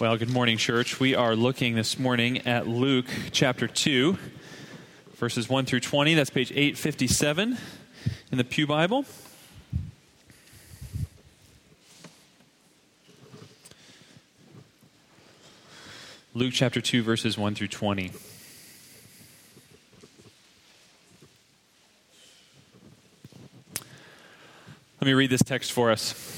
Well, good morning, church. We are looking this morning at Luke chapter 2, verses 1 through 20. That's page 857 in the Pew Bible. Luke chapter 2, verses 1 through 20. Let me read this text for us.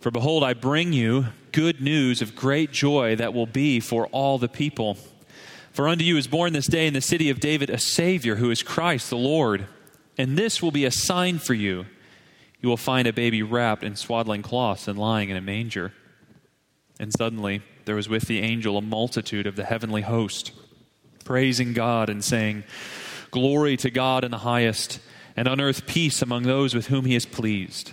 For behold, I bring you good news of great joy that will be for all the people. For unto you is born this day in the city of David a Savior who is Christ the Lord. And this will be a sign for you. You will find a baby wrapped in swaddling cloths and lying in a manger. And suddenly there was with the angel a multitude of the heavenly host, praising God and saying, Glory to God in the highest, and on earth peace among those with whom he is pleased.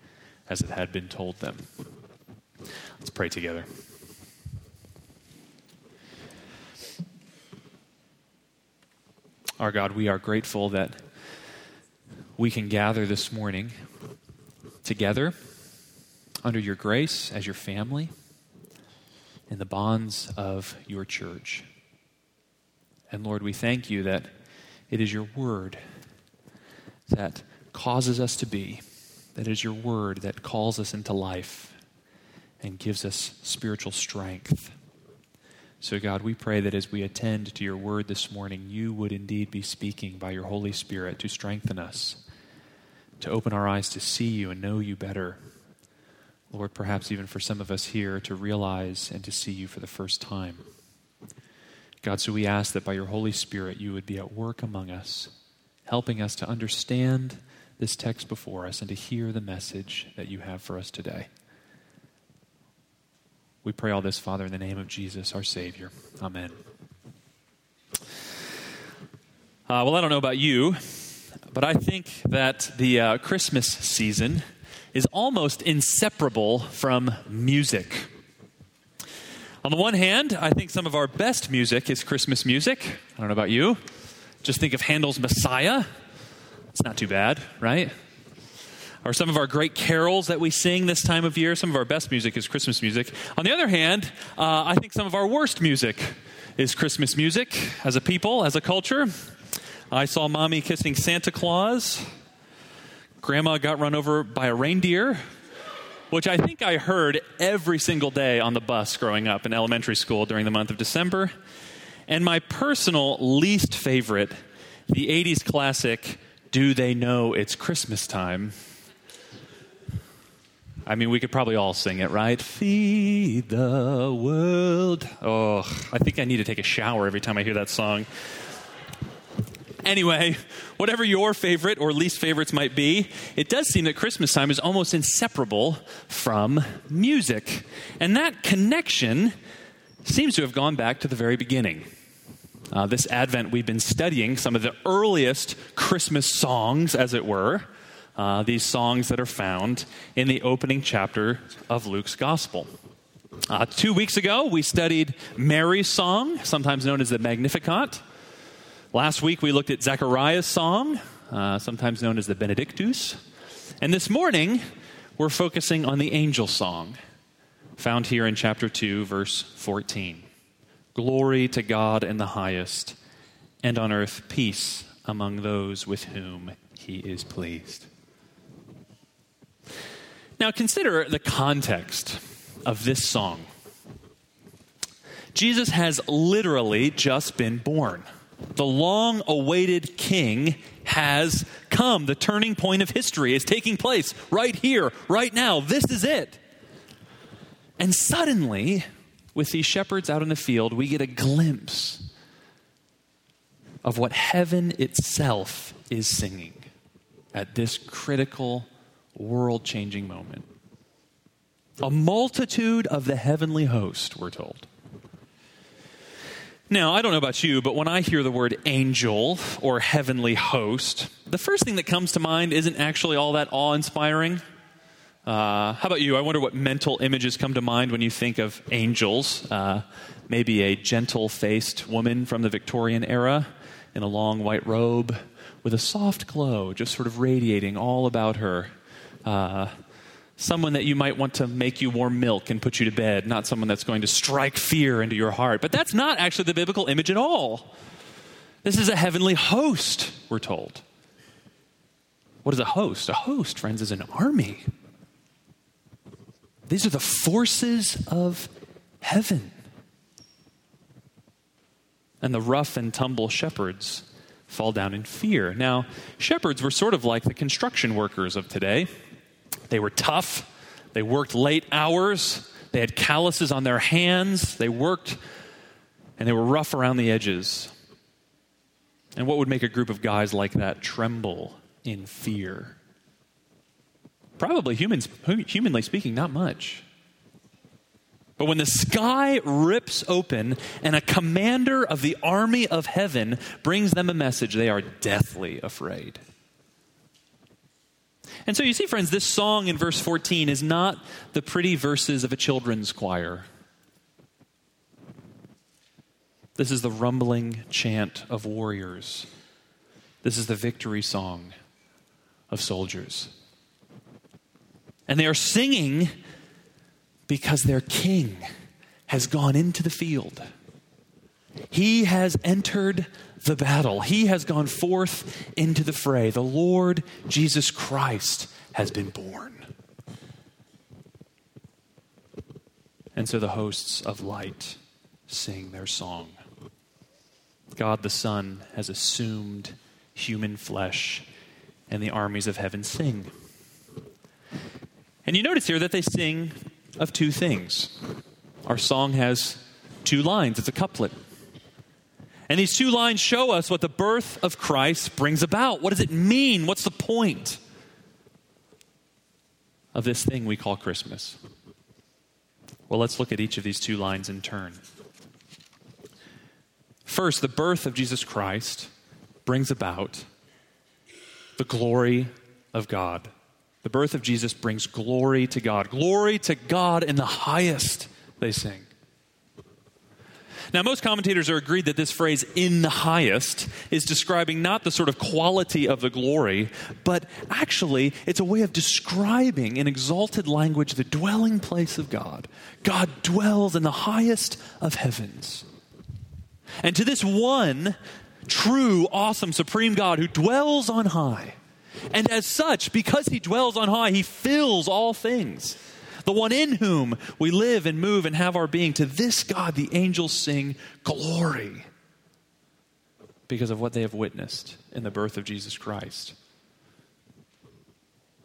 as it had been told them. Let's pray together. Our God, we are grateful that we can gather this morning together under your grace as your family in the bonds of your church. And Lord, we thank you that it is your word that causes us to be that is your word that calls us into life and gives us spiritual strength. So, God, we pray that as we attend to your word this morning, you would indeed be speaking by your Holy Spirit to strengthen us, to open our eyes to see you and know you better. Lord, perhaps even for some of us here to realize and to see you for the first time. God, so we ask that by your Holy Spirit you would be at work among us, helping us to understand this text before us and to hear the message that you have for us today. We pray all this, Father, in the name of Jesus, our Savior. Amen. Uh, well, I don't know about you, but I think that the uh, Christmas season is almost inseparable from music. On the one hand, I think some of our best music is Christmas music. I don't know about you. Just think of Handel's Messiah. It's not too bad, right? Or some of our great carols that we sing this time of year. Some of our best music is Christmas music. On the other hand, uh, I think some of our worst music is Christmas music as a people, as a culture. I saw mommy kissing Santa Claus. Grandma got run over by a reindeer, which I think I heard every single day on the bus growing up in elementary school during the month of December. And my personal least favorite, the 80s classic do they know it's Christmas time? I mean, we could probably all sing it, right? Feed the world. Oh, I think I need to take a shower every time I hear that song. Anyway, whatever your favorite or least favorites might be, it does seem that Christmas time is almost inseparable from music. And that connection seems to have gone back to the very beginning. Uh, this Advent, we've been studying some of the earliest Christmas songs, as it were, uh, these songs that are found in the opening chapter of Luke's Gospel. Uh, two weeks ago, we studied Mary's song, sometimes known as the Magnificat. Last week, we looked at Zechariah's song, uh, sometimes known as the Benedictus. And this morning, we're focusing on the angel song, found here in chapter 2, verse 14. Glory to God in the highest, and on earth peace among those with whom he is pleased. Now, consider the context of this song. Jesus has literally just been born. The long awaited king has come. The turning point of history is taking place right here, right now. This is it. And suddenly, with these shepherds out in the field, we get a glimpse of what heaven itself is singing at this critical, world changing moment. A multitude of the heavenly host, we're told. Now, I don't know about you, but when I hear the word angel or heavenly host, the first thing that comes to mind isn't actually all that awe inspiring. Uh, how about you? I wonder what mental images come to mind when you think of angels. Uh, maybe a gentle faced woman from the Victorian era in a long white robe with a soft glow just sort of radiating all about her. Uh, someone that you might want to make you warm milk and put you to bed, not someone that's going to strike fear into your heart. But that's not actually the biblical image at all. This is a heavenly host, we're told. What is a host? A host, friends, is an army. These are the forces of heaven. And the rough and tumble shepherds fall down in fear. Now, shepherds were sort of like the construction workers of today. They were tough, they worked late hours, they had calluses on their hands, they worked, and they were rough around the edges. And what would make a group of guys like that tremble in fear? Probably humans, humanly speaking, not much. But when the sky rips open and a commander of the army of heaven brings them a message, they are deathly afraid. And so you see, friends, this song in verse 14 is not the pretty verses of a children's choir. This is the rumbling chant of warriors. This is the victory song of soldiers. And they are singing because their king has gone into the field. He has entered the battle, he has gone forth into the fray. The Lord Jesus Christ has been born. And so the hosts of light sing their song. God the Son has assumed human flesh, and the armies of heaven sing. And you notice here that they sing of two things. Our song has two lines, it's a couplet. And these two lines show us what the birth of Christ brings about. What does it mean? What's the point of this thing we call Christmas? Well, let's look at each of these two lines in turn. First, the birth of Jesus Christ brings about the glory of God. The birth of Jesus brings glory to God. Glory to God in the highest, they sing. Now, most commentators are agreed that this phrase, in the highest, is describing not the sort of quality of the glory, but actually it's a way of describing in exalted language the dwelling place of God. God dwells in the highest of heavens. And to this one true, awesome, supreme God who dwells on high, and as such, because he dwells on high, he fills all things. The one in whom we live and move and have our being. To this God, the angels sing glory because of what they have witnessed in the birth of Jesus Christ.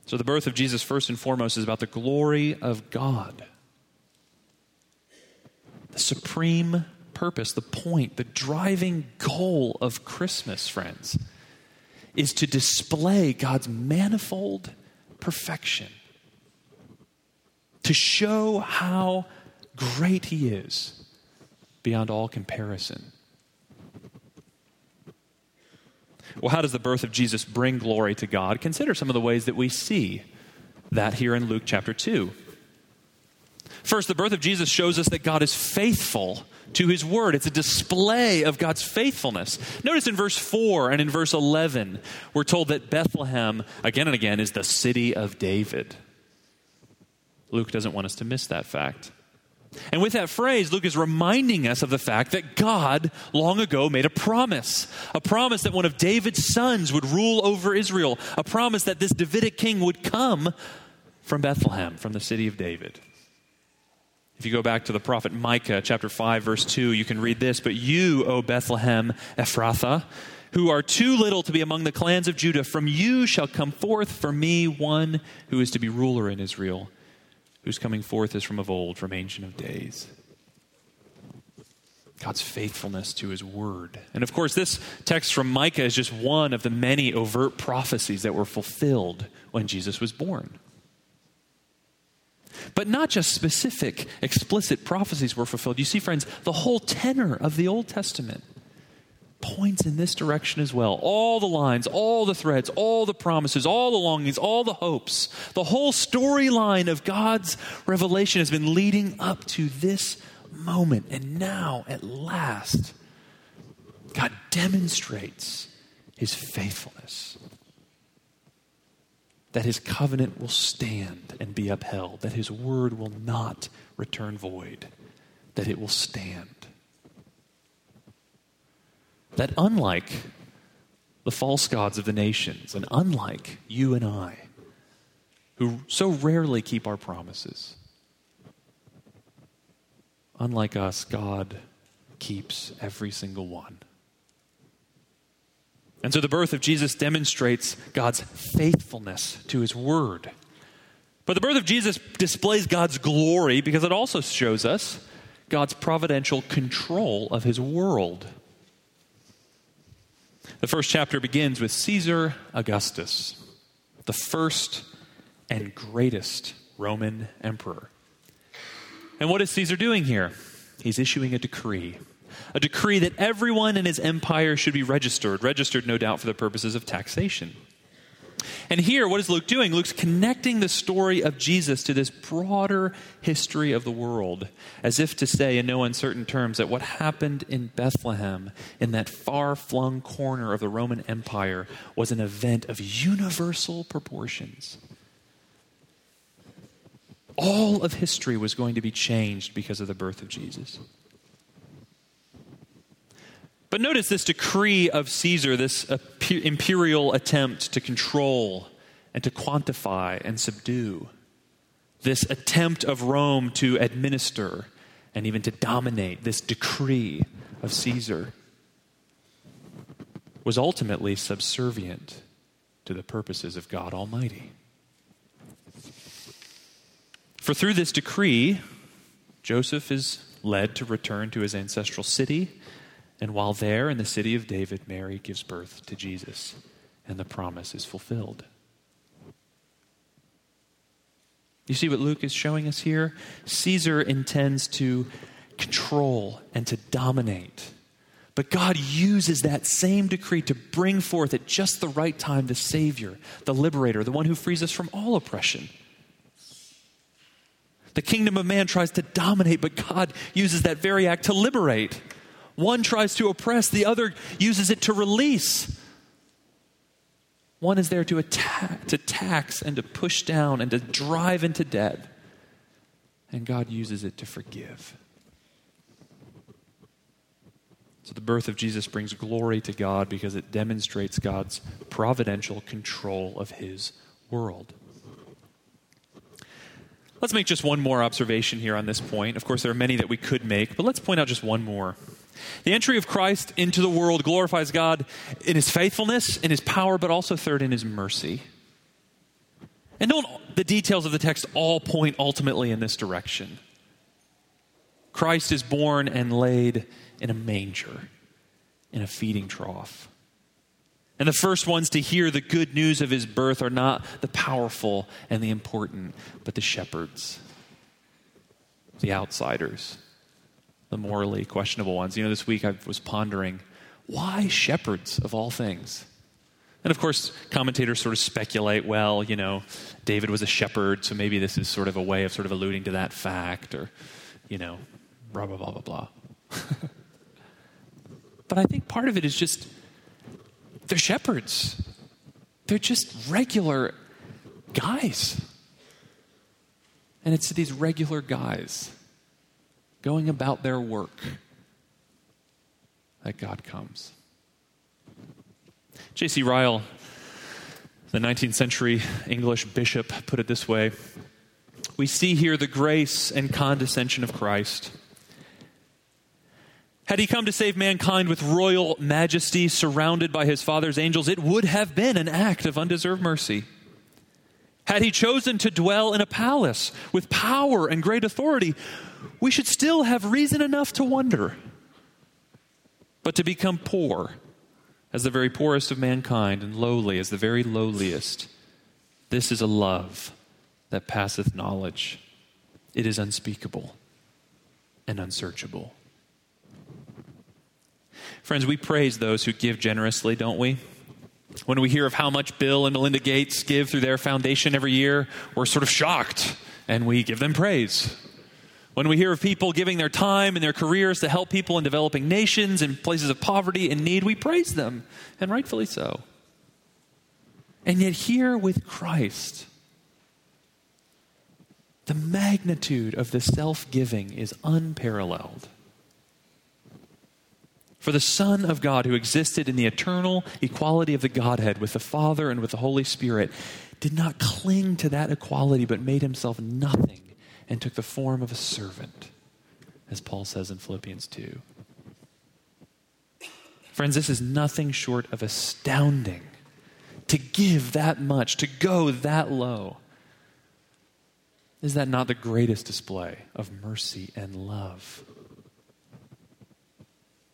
So, the birth of Jesus, first and foremost, is about the glory of God. The supreme purpose, the point, the driving goal of Christmas, friends is to display God's manifold perfection, to show how great He is beyond all comparison. Well, how does the birth of Jesus bring glory to God? Consider some of the ways that we see that here in Luke chapter 2. First, the birth of Jesus shows us that God is faithful to his word. It's a display of God's faithfulness. Notice in verse 4 and in verse 11, we're told that Bethlehem, again and again, is the city of David. Luke doesn't want us to miss that fact. And with that phrase, Luke is reminding us of the fact that God long ago made a promise. A promise that one of David's sons would rule over Israel. A promise that this Davidic king would come from Bethlehem, from the city of David. If you go back to the prophet Micah, chapter 5, verse 2, you can read this But you, O Bethlehem Ephrathah, who are too little to be among the clans of Judah, from you shall come forth for me one who is to be ruler in Israel whose coming forth is from of old, from ancient of days. God's faithfulness to his word. And of course, this text from Micah is just one of the many overt prophecies that were fulfilled when Jesus was born. But not just specific, explicit prophecies were fulfilled. You see, friends, the whole tenor of the Old Testament points in this direction as well. All the lines, all the threads, all the promises, all the longings, all the hopes. The whole storyline of God's revelation has been leading up to this moment. And now, at last, God demonstrates his faithfulness. That his covenant will stand and be upheld, that his word will not return void, that it will stand that unlike the false gods of the nations, and unlike you and I, who so rarely keep our promises, unlike us, God keeps every single one. And so the birth of Jesus demonstrates God's faithfulness to his word. But the birth of Jesus displays God's glory because it also shows us God's providential control of his world. The first chapter begins with Caesar Augustus, the first and greatest Roman emperor. And what is Caesar doing here? He's issuing a decree. A decree that everyone in his empire should be registered, registered, no doubt, for the purposes of taxation. And here, what is Luke doing? Luke's connecting the story of Jesus to this broader history of the world, as if to say, in no uncertain terms, that what happened in Bethlehem, in that far flung corner of the Roman Empire, was an event of universal proportions. All of history was going to be changed because of the birth of Jesus. But notice this decree of Caesar, this imperial attempt to control and to quantify and subdue, this attempt of Rome to administer and even to dominate, this decree of Caesar, was ultimately subservient to the purposes of God Almighty. For through this decree, Joseph is led to return to his ancestral city and while there in the city of David, Mary gives birth to Jesus, and the promise is fulfilled. You see what Luke is showing us here? Caesar intends to control and to dominate. But God uses that same decree to bring forth at just the right time the Savior, the liberator, the one who frees us from all oppression. The kingdom of man tries to dominate, but God uses that very act to liberate. One tries to oppress, the other uses it to release. One is there to attack, to tax and to push down and to drive into debt. And God uses it to forgive. So the birth of Jesus brings glory to God because it demonstrates God's providential control of his world. Let's make just one more observation here on this point. Of course, there are many that we could make, but let's point out just one more. The entry of Christ into the world glorifies God in his faithfulness, in his power, but also, third, in his mercy. And don't the details of the text all point ultimately in this direction? Christ is born and laid in a manger, in a feeding trough. And the first ones to hear the good news of his birth are not the powerful and the important, but the shepherds, the outsiders the morally questionable ones. You know, this week I was pondering why shepherds of all things? And of course, commentators sort of speculate well, you know, David was a shepherd, so maybe this is sort of a way of sort of alluding to that fact, or, you know, blah, blah, blah, blah, blah. but I think part of it is just they're shepherds, they're just regular guys. And it's these regular guys going about their work that God comes. J.C. Ryle, the 19th century English bishop, put it this way We see here the grace and condescension of Christ. Had he come to save mankind with royal majesty, surrounded by his Father's angels, it would have been an act of undeserved mercy. Had he chosen to dwell in a palace with power and great authority, we should still have reason enough to wonder. But to become poor, as the very poorest of mankind, and lowly as the very lowliest, this is a love that passeth knowledge. It is unspeakable and unsearchable. Friends, we praise those who give generously, don't we? When we hear of how much Bill and Melinda Gates give through their foundation every year, we're sort of shocked and we give them praise. When we hear of people giving their time and their careers to help people in developing nations and places of poverty and need, we praise them, and rightfully so. And yet, here with Christ, the magnitude of the self giving is unparalleled. For the Son of God, who existed in the eternal equality of the Godhead with the Father and with the Holy Spirit, did not cling to that equality, but made himself nothing and took the form of a servant, as Paul says in Philippians 2. Friends, this is nothing short of astounding to give that much, to go that low. Is that not the greatest display of mercy and love?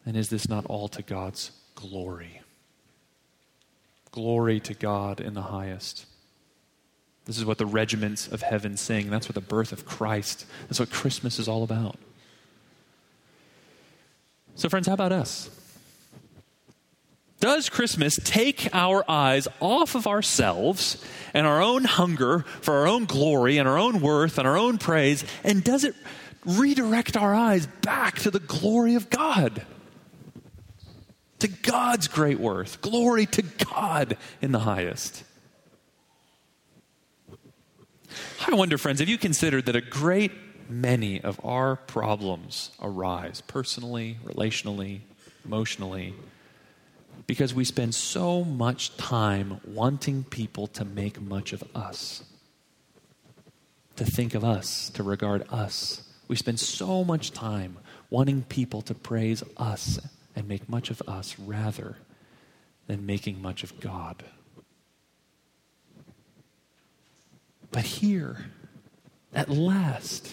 And is this not all to God's glory? Glory to God in the highest. This is what the regiments of heaven sing. That's what the birth of Christ, that's what Christmas is all about. So, friends, how about us? Does Christmas take our eyes off of ourselves and our own hunger for our own glory and our own worth and our own praise, and does it redirect our eyes back to the glory of God? to God's great worth. Glory to God in the highest. I wonder, friends, have you considered that a great many of our problems arise personally, relationally, emotionally, because we spend so much time wanting people to make much of us, to think of us, to regard us. We spend so much time wanting people to praise us and make much of us rather than making much of God. But here, at last,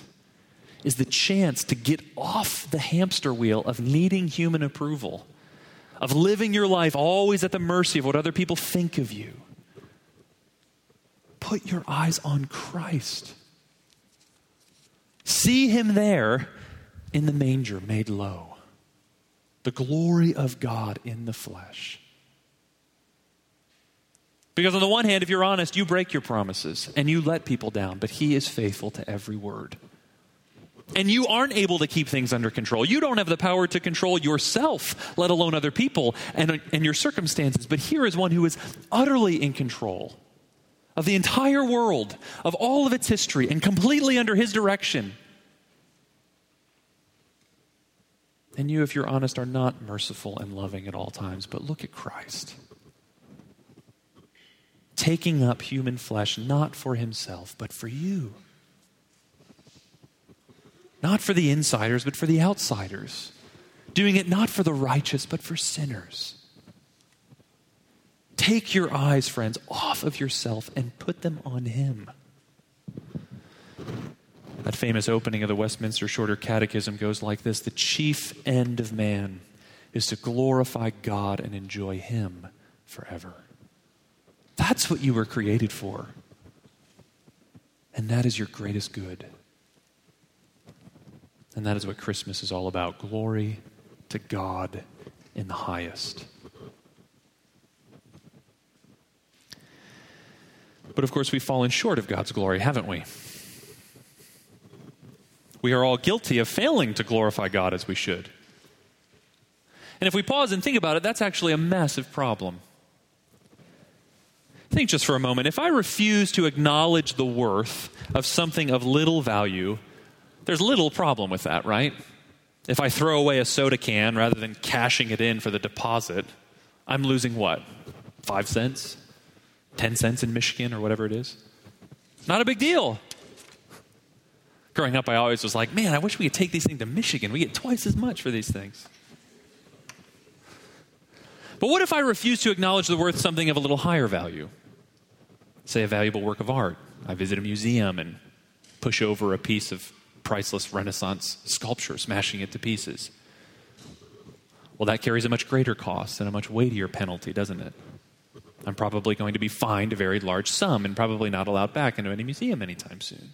is the chance to get off the hamster wheel of needing human approval, of living your life always at the mercy of what other people think of you. Put your eyes on Christ. See him there in the manger made low the glory of God in the flesh. Because, on the one hand, if you're honest, you break your promises and you let people down, but He is faithful to every word. And you aren't able to keep things under control. You don't have the power to control yourself, let alone other people and, and your circumstances. But here is one who is utterly in control of the entire world, of all of its history, and completely under His direction. And you, if you're honest, are not merciful and loving at all times. But look at Christ. Taking up human flesh, not for himself, but for you. Not for the insiders, but for the outsiders. Doing it not for the righteous, but for sinners. Take your eyes, friends, off of yourself and put them on him. That famous opening of the Westminster Shorter Catechism goes like this The chief end of man is to glorify God and enjoy Him forever. That's what you were created for. And that is your greatest good. And that is what Christmas is all about glory to God in the highest. But of course, we've fallen short of God's glory, haven't we? We are all guilty of failing to glorify God as we should. And if we pause and think about it, that's actually a massive problem. Think just for a moment. If I refuse to acknowledge the worth of something of little value, there's little problem with that, right? If I throw away a soda can rather than cashing it in for the deposit, I'm losing what? Five cents? Ten cents in Michigan or whatever it is? Not a big deal. Growing up, I always was like, man, I wish we could take these things to Michigan. We get twice as much for these things. But what if I refuse to acknowledge the worth of something of a little higher value? Say a valuable work of art. I visit a museum and push over a piece of priceless Renaissance sculpture, smashing it to pieces. Well, that carries a much greater cost and a much weightier penalty, doesn't it? I'm probably going to be fined a very large sum and probably not allowed back into any museum anytime soon.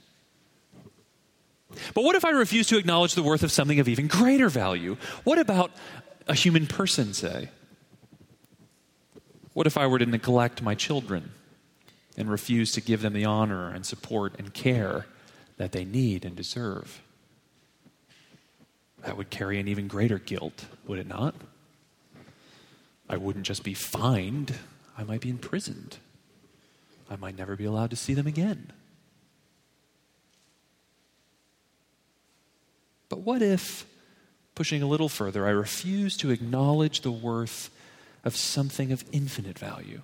But what if I refuse to acknowledge the worth of something of even greater value? What about a human person, say? What if I were to neglect my children and refuse to give them the honor and support and care that they need and deserve? That would carry an even greater guilt, would it not? I wouldn't just be fined, I might be imprisoned. I might never be allowed to see them again. But what if, pushing a little further, I refuse to acknowledge the worth of something of infinite value?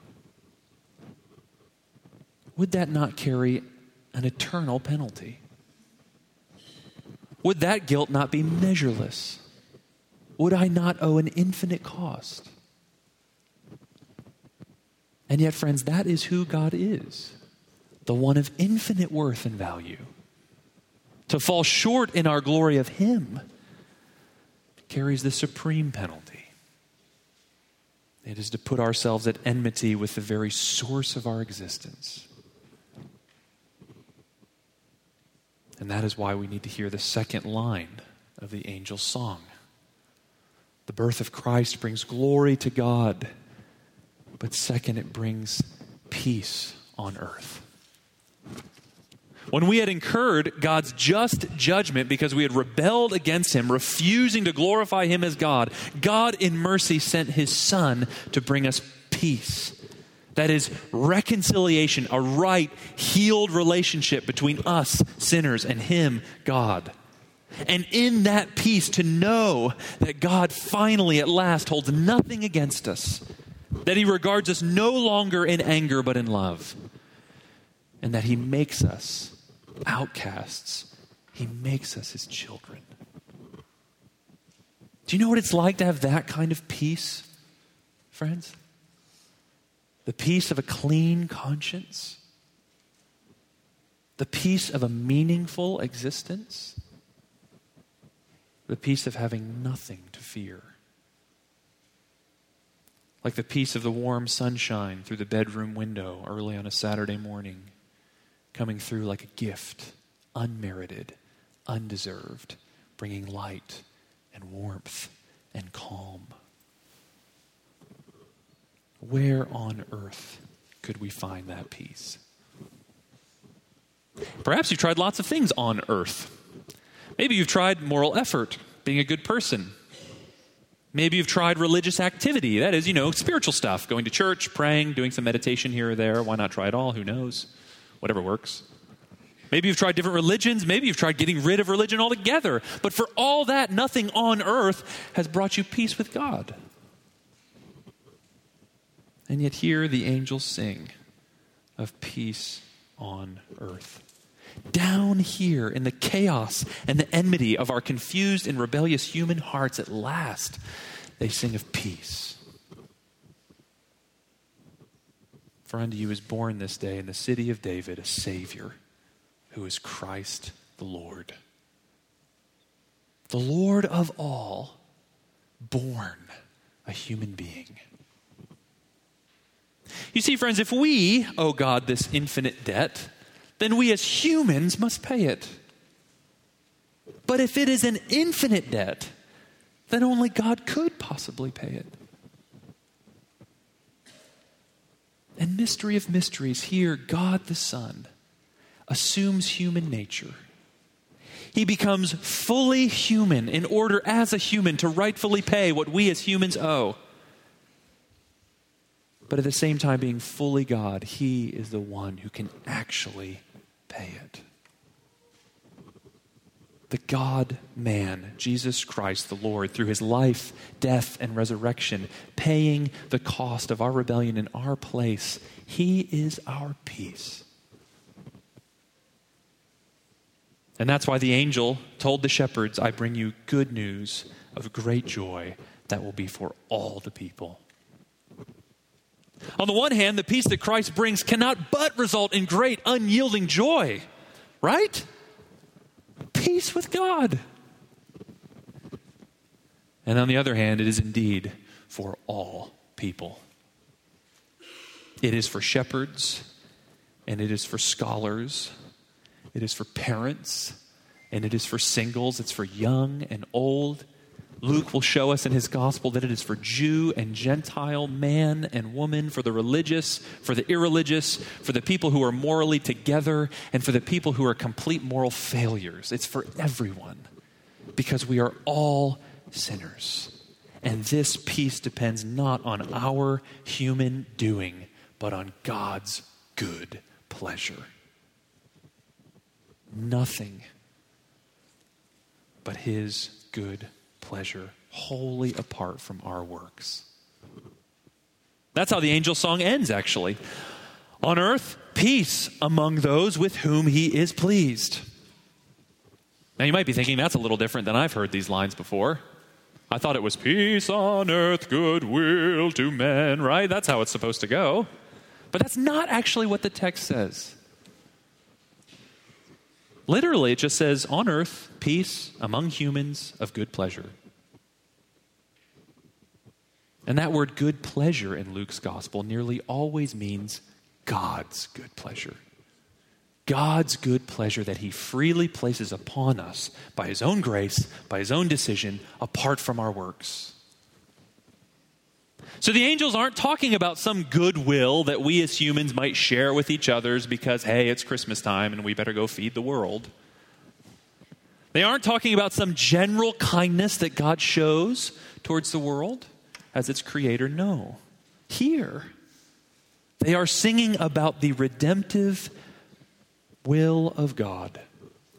Would that not carry an eternal penalty? Would that guilt not be measureless? Would I not owe an infinite cost? And yet, friends, that is who God is the one of infinite worth and value to fall short in our glory of Him carries the supreme penalty. It is to put ourselves at enmity with the very source of our existence. And that is why we need to hear the second line of the angel's song. The birth of Christ brings glory to God, but second, it brings peace on earth. When we had incurred God's just judgment because we had rebelled against Him, refusing to glorify Him as God, God in mercy sent His Son to bring us peace. That is reconciliation, a right, healed relationship between us, sinners, and Him, God. And in that peace, to know that God finally, at last, holds nothing against us, that He regards us no longer in anger but in love, and that He makes us outcasts, He makes us His children. Do you know what it's like to have that kind of peace, friends? The peace of a clean conscience, the peace of a meaningful existence, the peace of having nothing to fear. Like the peace of the warm sunshine through the bedroom window early on a Saturday morning coming through like a gift, unmerited, undeserved, bringing light and warmth and calm. Where on earth could we find that peace? Perhaps you've tried lots of things on earth. Maybe you've tried moral effort, being a good person. Maybe you've tried religious activity. That is, you know, spiritual stuff, going to church, praying, doing some meditation here or there. Why not try it all? Who knows? whatever works. Maybe you've tried different religions. Maybe you've tried getting rid of religion altogether. But for all that, nothing on earth has brought you peace with God. And yet, here the angels sing of peace on earth. Down here in the chaos and the enmity of our confused and rebellious human hearts, at last, they sing of peace. For unto you is born this day in the city of David a Savior, who is Christ the Lord. The Lord of all, born a human being. You see, friends, if we owe God this infinite debt, then we as humans must pay it. But if it is an infinite debt, then only God could possibly pay it. And mystery of mysteries, here, God the Son assumes human nature. He becomes fully human in order, as a human, to rightfully pay what we as humans owe. But at the same time, being fully God, He is the one who can actually pay it the God man, Jesus Christ the Lord, through his life, death, and resurrection, paying the cost of our rebellion in our place. He is our peace. And that's why the angel told the shepherds, I bring you good news of great joy that will be for all the people. On the one hand, the peace that Christ brings cannot but result in great, unyielding joy, right? peace with God. And on the other hand, it is indeed for all people. It is for shepherds, and it is for scholars, it is for parents, and it is for singles, it's for young and old. Luke will show us in his gospel that it is for Jew and Gentile, man and woman, for the religious, for the irreligious, for the people who are morally together, and for the people who are complete moral failures. It's for everyone because we are all sinners. And this peace depends not on our human doing, but on God's good pleasure. Nothing but His good pleasure wholly apart from our works. That's how the angel song ends, actually. On earth, peace among those with whom he is pleased. Now, you might be thinking that's a little different than I've heard these lines before. I thought it was peace on earth, goodwill to men, right? That's how it's supposed to go. But that's not actually what the text says. Literally, it just says, on earth, peace among humans of good pleasure. And that word good pleasure in Luke's gospel nearly always means God's good pleasure. God's good pleasure that he freely places upon us by his own grace, by his own decision, apart from our works. So the angels aren't talking about some goodwill that we as humans might share with each others because, hey, it's Christmas time and we better go feed the world. They aren't talking about some general kindness that God shows towards the world as its creator? know. Here, they are singing about the redemptive will of God,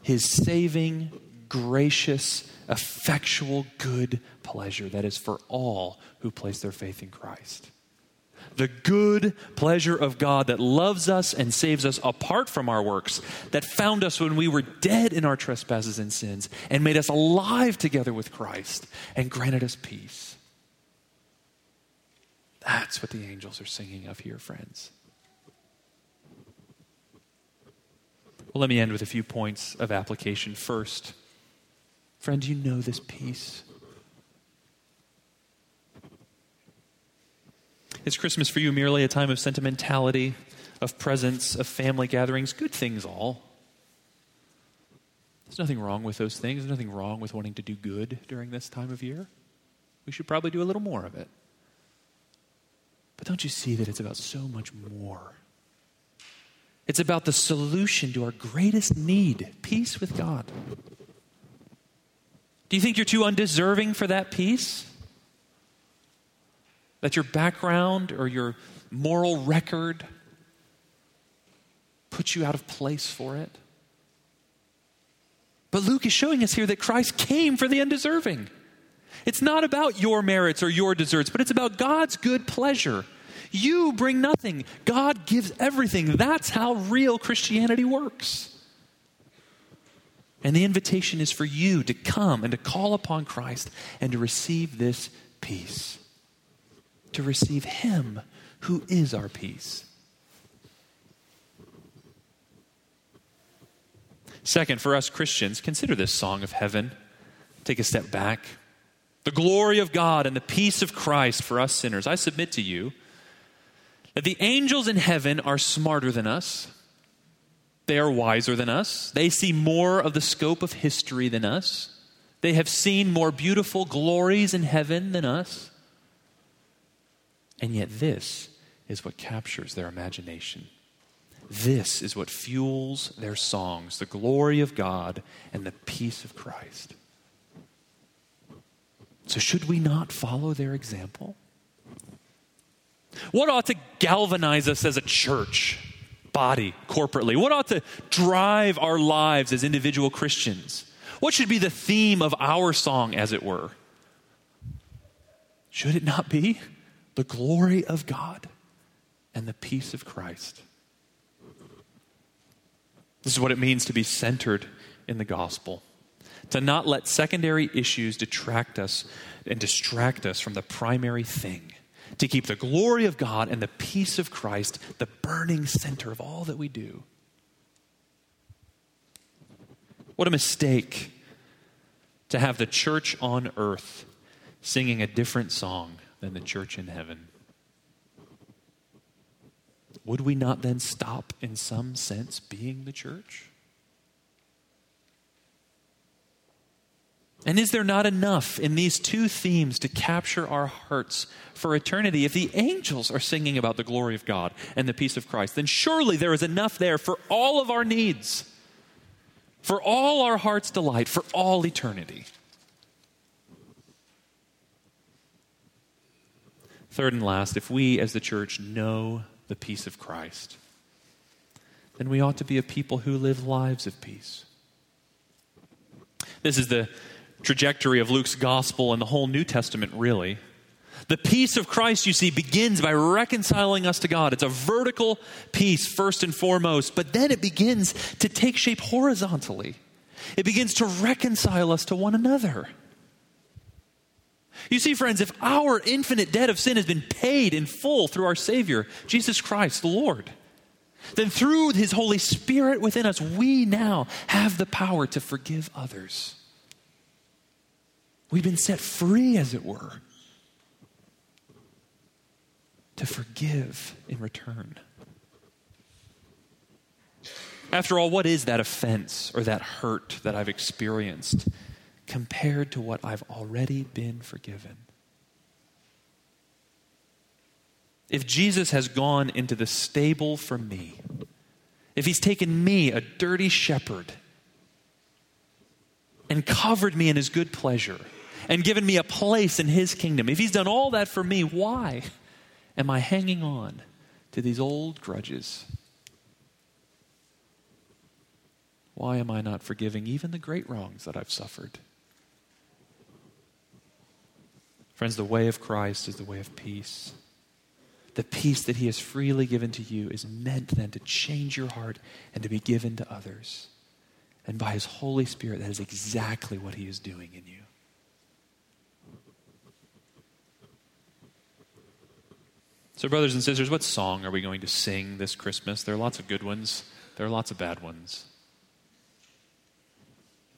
his saving, gracious, effectual good pleasure that is for all who place their faith in Christ. The good pleasure of God that loves us and saves us apart from our works, that found us when we were dead in our trespasses and sins, and made us alive together with Christ, and granted us peace. That's what the angels are singing of here, friends. Well, let me end with a few points of application. First, friend, you know this peace. Is Christmas for you merely a time of sentimentality, of presents, of family gatherings? Good things all. There's nothing wrong with those things. There's nothing wrong with wanting to do good during this time of year. We should probably do a little more of it. But don't you see that it's about so much more? It's about the solution to our greatest need peace with God. Do you think you're too undeserving for that peace? That your background or your moral record puts you out of place for it? But Luke is showing us here that Christ came for the undeserving. It's not about your merits or your deserts, but it's about God's good pleasure. You bring nothing, God gives everything. That's how real Christianity works. And the invitation is for you to come and to call upon Christ and to receive this peace, to receive Him who is our peace. Second, for us Christians, consider this song of heaven. Take a step back the glory of God and the peace of Christ for us sinners. I submit to you that the angels in heaven are smarter than us. They are wiser than us. They see more of the scope of history than us. They have seen more beautiful glories in heaven than us. And yet, this is what captures their imagination. This is what fuels their songs the glory of God and the peace of Christ. So, should we not follow their example? What ought to galvanize us as a church, body, corporately? What ought to drive our lives as individual Christians? What should be the theme of our song, as it were? Should it not be the glory of God and the peace of Christ? This is what it means to be centered in the gospel. To not let secondary issues detract us and distract us from the primary thing. To keep the glory of God and the peace of Christ the burning center of all that we do. What a mistake to have the church on earth singing a different song than the church in heaven would we not then stop, in some sense, being the church? And is there not enough in these two themes to capture our hearts for eternity? If the angels are singing about the glory of God and the peace of Christ, then surely there is enough there for all of our needs, for all our heart's delight, for all eternity. Third and last, if we as the church know the peace of Christ, then we ought to be a people who live lives of peace. This is the trajectory of Luke's gospel and the whole New Testament, really. The peace of Christ, you see, begins by reconciling us to God. It's a vertical peace, first and foremost, but then it begins to take shape horizontally. It begins to reconcile us to one another. You see, friends, if our infinite debt of sin has been paid in full through our Savior, Jesus Christ, the Lord, then through His Holy Spirit within us, we now have the power to forgive others. We've been set free, as it were, to forgive in return. After all, what is that offense or that hurt that I've experienced? compared to what I've already been forgiven. If Jesus has gone into the stable for me, if he's taken me, a dirty shepherd, and covered me in his good pleasure, and given me a place in his kingdom, if he's done all that for me, why am I hanging on to these old grudges? Why am I not forgiving even the great wrongs that I've suffered? Friends, the way of Christ is the way of peace. The peace that He has freely given to you is meant then to change your heart and to be given to others. And by His Holy Spirit, that is exactly what He is doing in you. So, brothers and sisters, what song are we going to sing this Christmas? There are lots of good ones, there are lots of bad ones.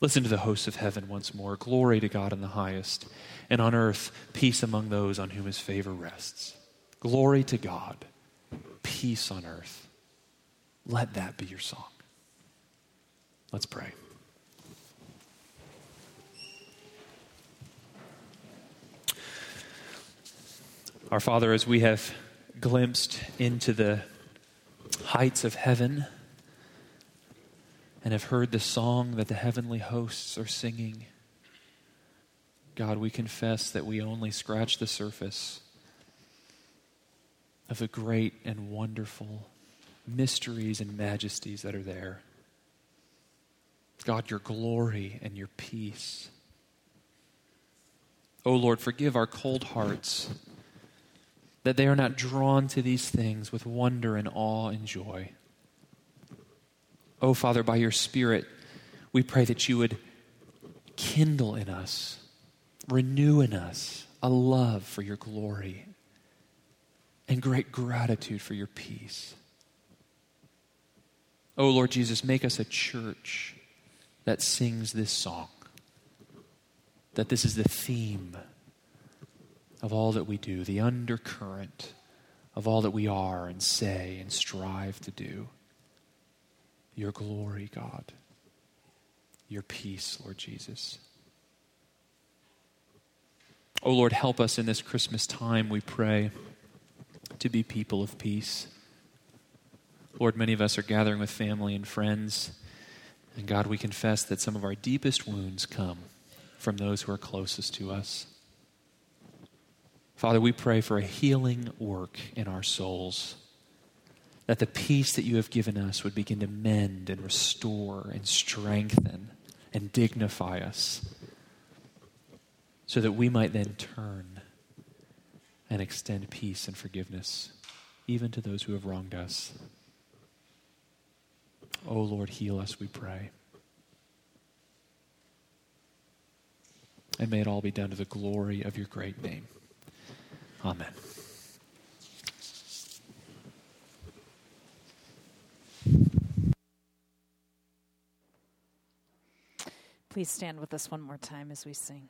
Listen to the hosts of heaven once more. Glory to God in the highest, and on earth, peace among those on whom his favor rests. Glory to God, peace on earth. Let that be your song. Let's pray. Our Father, as we have glimpsed into the heights of heaven, and have heard the song that the heavenly hosts are singing. God, we confess that we only scratch the surface of the great and wonderful mysteries and majesties that are there. God, your glory and your peace. Oh Lord, forgive our cold hearts that they are not drawn to these things with wonder and awe and joy. Oh, Father, by your Spirit, we pray that you would kindle in us, renew in us a love for your glory and great gratitude for your peace. Oh, Lord Jesus, make us a church that sings this song, that this is the theme of all that we do, the undercurrent of all that we are and say and strive to do your glory, God, your peace, Lord Jesus. Oh Lord, help us in this Christmas time, we pray, to be people of peace. Lord, many of us are gathering with family and friends. And God, we confess that some of our deepest wounds come from those who are closest to us. Father, we pray for a healing work in our souls, that the peace that you have given us would begin to mend and restore and strengthen and dignify us, so that we might then turn and extend peace and forgiveness, even to those who have wronged us. Oh Lord, heal us, we pray. And may it all be done to the glory of your great name. Amen. Please stand with us one more time as we sing.